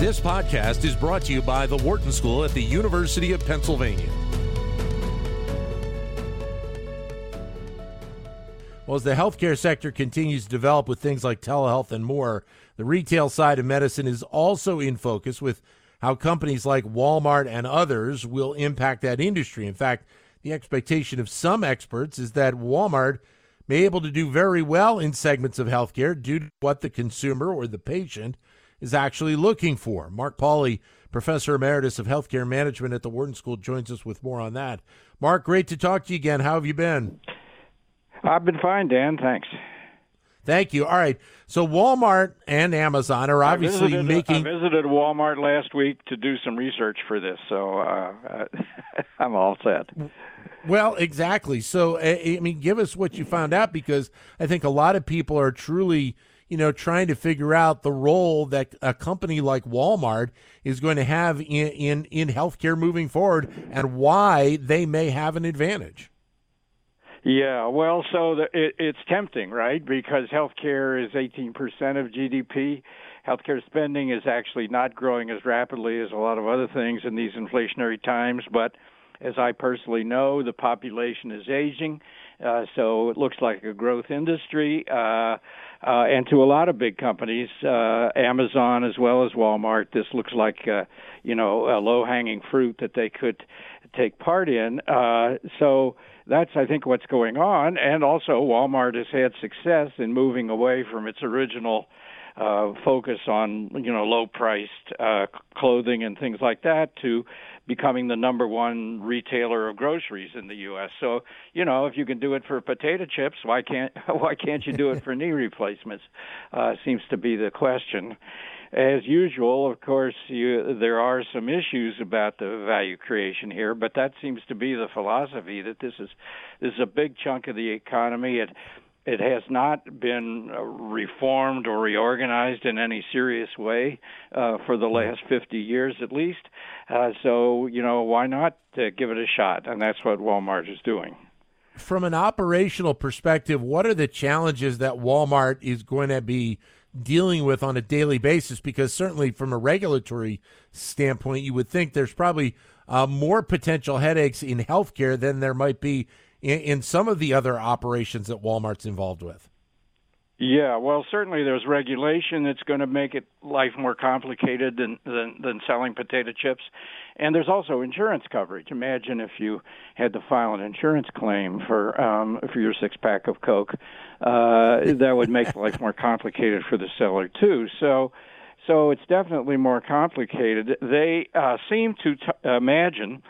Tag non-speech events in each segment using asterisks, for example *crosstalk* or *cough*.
This podcast is brought to you by the Wharton School at the University of Pennsylvania. Well, as the healthcare sector continues to develop with things like telehealth and more, the retail side of medicine is also in focus with how companies like Walmart and others will impact that industry. In fact, the expectation of some experts is that Walmart may be able to do very well in segments of healthcare due to what the consumer or the patient is actually looking for. Mark Pauly, Professor Emeritus of Healthcare Management at the Wharton School, joins us with more on that. Mark, great to talk to you again. How have you been? I've been fine, Dan. Thanks. Thank you. All right. So Walmart and Amazon are obviously I visited, making. I visited Walmart last week to do some research for this, so uh, *laughs* I'm all set. Well, exactly. So, I mean, give us what you found out because I think a lot of people are truly you know, trying to figure out the role that a company like Walmart is going to have in, in, in healthcare moving forward and why they may have an advantage. Yeah, well, so the, it, it's tempting, right? Because healthcare is 18% of GDP. Healthcare spending is actually not growing as rapidly as a lot of other things in these inflationary times, but as I personally know, the population is aging, uh, so it looks like a growth industry. Uh, uh, and to a lot of big companies, uh, Amazon as well as Walmart, this looks like uh, you know a low-hanging fruit that they could take part in. Uh, so that's I think what's going on, and also Walmart has had success in moving away from its original uh, focus on you know low-priced uh, clothing and things like that to becoming the number one retailer of groceries in the U.S. So, you know, if you can do it for potato chips, why can't *laughs* why can't you do it for knee replacements? Uh, seems to be the question. As usual, of course, you, there are some issues about the value creation here, but that seems to be the philosophy that this is this is a big chunk of the economy. It it has not been uh, reformed or reorganized in any serious way uh, for the last 50 years at least. Uh, so, you know, why not uh, give it a shot? And that's what Walmart is doing. From an operational perspective, what are the challenges that Walmart is going to be dealing with on a daily basis? Because certainly from a regulatory standpoint, you would think there's probably uh, more potential headaches in healthcare than there might be in, in some of the other operations that Walmart's involved with? Yeah, well, certainly there's regulation that's going to make it life more complicated than, than than selling potato chips, and there's also insurance coverage. Imagine if you had to file an insurance claim for um, for your six pack of Coke, uh, that would make life more complicated for the seller too. So, so it's definitely more complicated. They uh, seem to t- imagine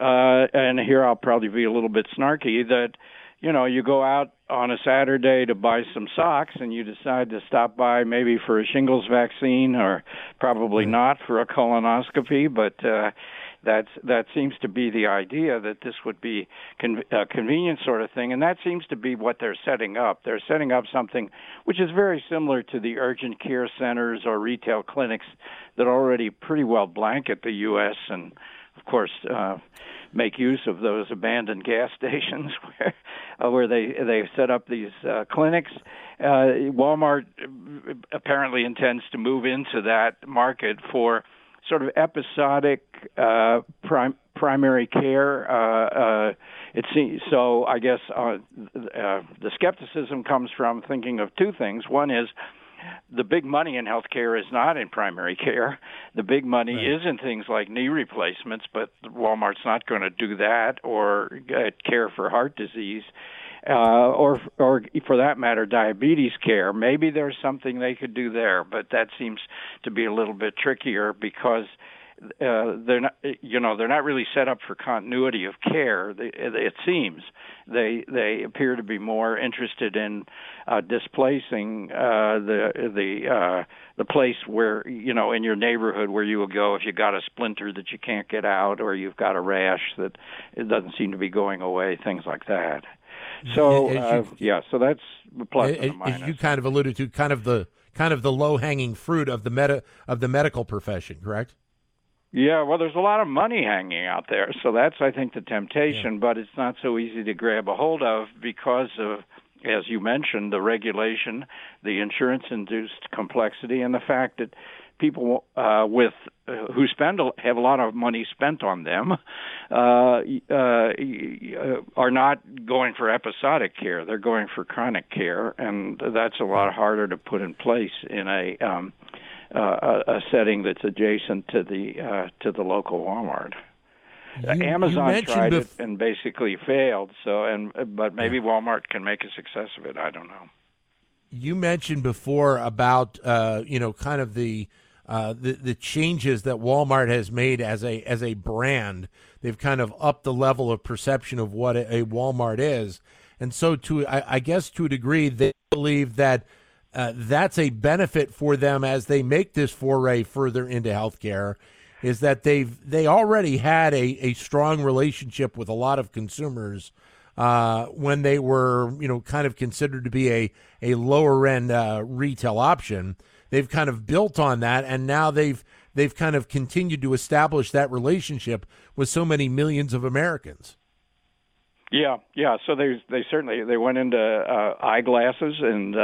uh, and here I'll probably be a little bit snarky that you know you go out on a Saturday to buy some socks and you decide to stop by maybe for a shingles vaccine or probably not for a colonoscopy, but uh, that's that seems to be the idea that this would be con- a convenient sort of thing, and that seems to be what they're setting up. They're setting up something which is very similar to the urgent care centers or retail clinics that already pretty well blanket the U.S. and course, uh, make use of those abandoned gas *laughs* stations where uh, where they they set up these uh, clinics. Uh, Walmart apparently intends to move into that market for sort of episodic uh, prim- primary care. Uh, uh, it seems so. I guess uh, uh, the skepticism comes from thinking of two things. One is the big money in healthcare is not in primary care. The big money right. is in things like knee replacements, but Walmart's not going to do that or care for heart disease. Uh, or, or for that matter, diabetes care. Maybe there's something they could do there, but that seems to be a little bit trickier because uh, they're not, you know, they're not really set up for continuity of care. They, it seems they they appear to be more interested in uh, displacing uh, the the uh, the place where you know in your neighborhood where you will go if you got a splinter that you can't get out or you've got a rash that it doesn't seem to be going away, things like that. So uh, you, yeah, so that's the plus as, as you kind of alluded to, kind of the kind of the low hanging fruit of the meta of the medical profession, correct? Yeah, well, there's a lot of money hanging out there, so that's I think the temptation, yeah. but it's not so easy to grab a hold of because of as you mentioned, the regulation, the insurance-induced complexity, and the fact that people uh, with uh, who spend have a lot of money spent on them uh, uh, are not going for episodic care. They're going for chronic care, and that's a lot harder to put in place in a um, uh, a setting that's adjacent to the uh, to the local Walmart. You, Amazon you tried bef- it and basically failed. So, and but maybe. Walmart can make a success of it. I don't know. You mentioned before about uh, you know kind of the, uh, the the changes that Walmart has made as a as a brand. They've kind of upped the level of perception of what a, a Walmart is, and so to I, I guess to a degree they believe that. Uh, that's a benefit for them as they make this foray further into healthcare is that they've they already had a, a strong relationship with a lot of consumers uh, when they were you know kind of considered to be a a lower end uh, retail option. They've kind of built on that, and now they've they've kind of continued to establish that relationship with so many millions of Americans. Yeah, yeah. So they they certainly they went into uh, eyeglasses and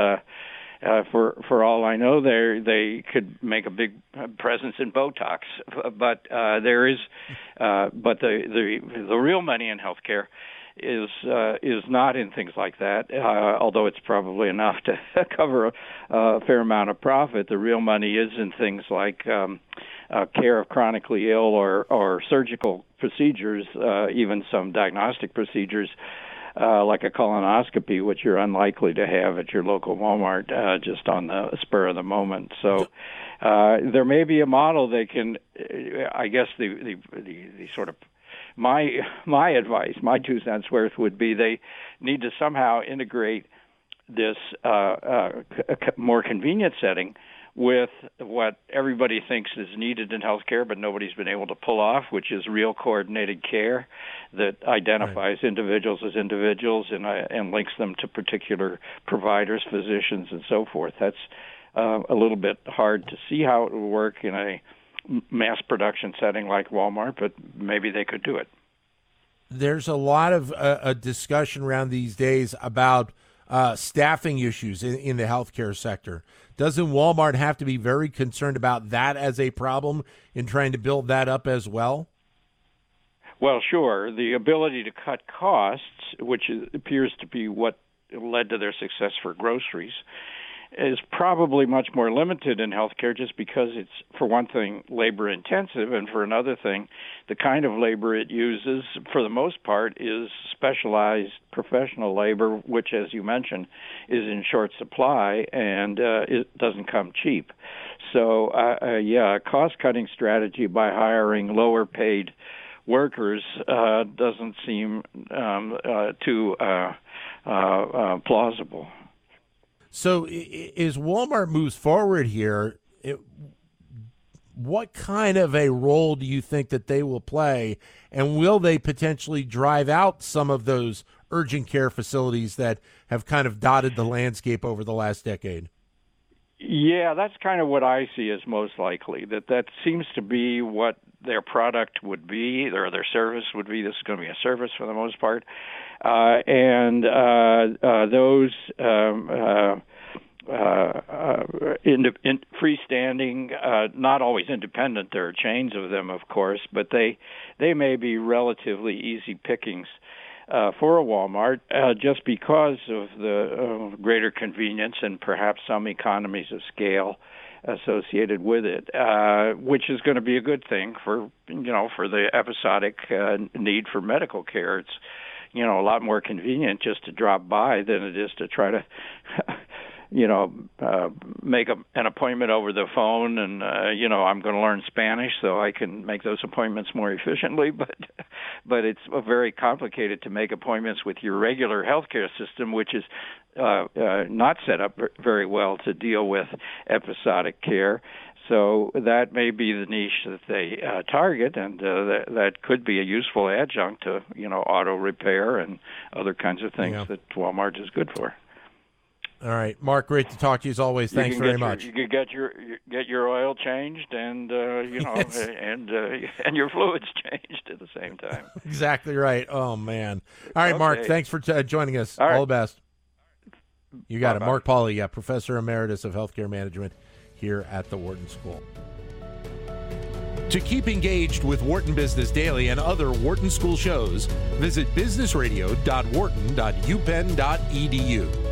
uh, uh, for for all I know, they they could make a big presence in Botox, *laughs* but uh, there is, uh, but the the the real money in healthcare is uh, is not in things like that. Uh, although it's probably enough to *laughs* cover a, a fair amount of profit, the real money is in things like um, uh, care of chronically ill or or surgical procedures, uh, even some diagnostic procedures uh, like a colonoscopy, which you're unlikely to have at your local Walmart uh, just on the spur of the moment. So uh, there may be a model they can. Uh, I guess the, the the the sort of my my advice, my two cents worth would be they need to somehow integrate this uh, uh, more convenient setting with what everybody thinks is needed in healthcare, but nobody's been able to pull off, which is real coordinated care that identifies right. individuals as individuals and uh, and links them to particular providers, physicians, and so forth. That's uh, a little bit hard to see how it would work in a mass production setting like Walmart, but maybe they could do it. There's a lot of uh, a discussion around these days about uh, staffing issues in, in the healthcare sector. Doesn't Walmart have to be very concerned about that as a problem in trying to build that up as well? Well, sure. The ability to cut costs, which appears to be what led to their success for groceries, is probably much more limited in healthcare just because it's, for one thing, labor intensive, and for another thing, the kind of labor it uses, for the most part, is specialized professional labor, which, as you mentioned, is in short supply and uh, it doesn't come cheap. So, uh, uh, yeah, a cost cutting strategy by hiring lower paid workers uh, doesn't seem um, uh, too uh, uh, uh, plausible. So, as Walmart moves forward here, it, what kind of a role do you think that they will play, and will they potentially drive out some of those urgent care facilities that have kind of dotted the landscape over the last decade? Yeah, that's kind of what I see as most likely. That that seems to be what their product would be, or their service would be. This is going to be a service for the most part, uh, and uh, uh, those um, uh, uh, in, in freestanding, uh, not always independent. There are chains of them, of course, but they they may be relatively easy pickings uh, for a Walmart uh, just because of the uh, greater convenience and perhaps some economies of scale associated with it, uh, which is going to be a good thing for you know for the episodic uh, need for medical care. It's you know a lot more convenient just to drop by than it is to try to you know uh, make a, an appointment over the phone and uh, you know I'm going to learn Spanish so I can make those appointments more efficiently *laughs* but but it's very complicated to make appointments with your regular healthcare system which is uh, uh, not set up very well to deal with episodic care so that may be the niche that they uh, target, and uh, that, that could be a useful adjunct to, you know, auto repair and other kinds of things yeah. that Walmart is good for. All right, Mark, great to talk to you as always. You Thanks very your, much. You can get your get your oil changed and uh, you know *laughs* yes. and uh, *laughs* and your fluids *laughs* changed at the same time. exactly right. Oh man. All right, okay. Mark. Thanks for t- uh, joining us. All, the best. You got Bye-bye. it, Mark Pauly, yeah, professor emeritus of healthcare management here at the Wharton School. To keep engaged with Wharton Business Daily and other Wharton School shows, visit businessradio.wharton.upenn.edu.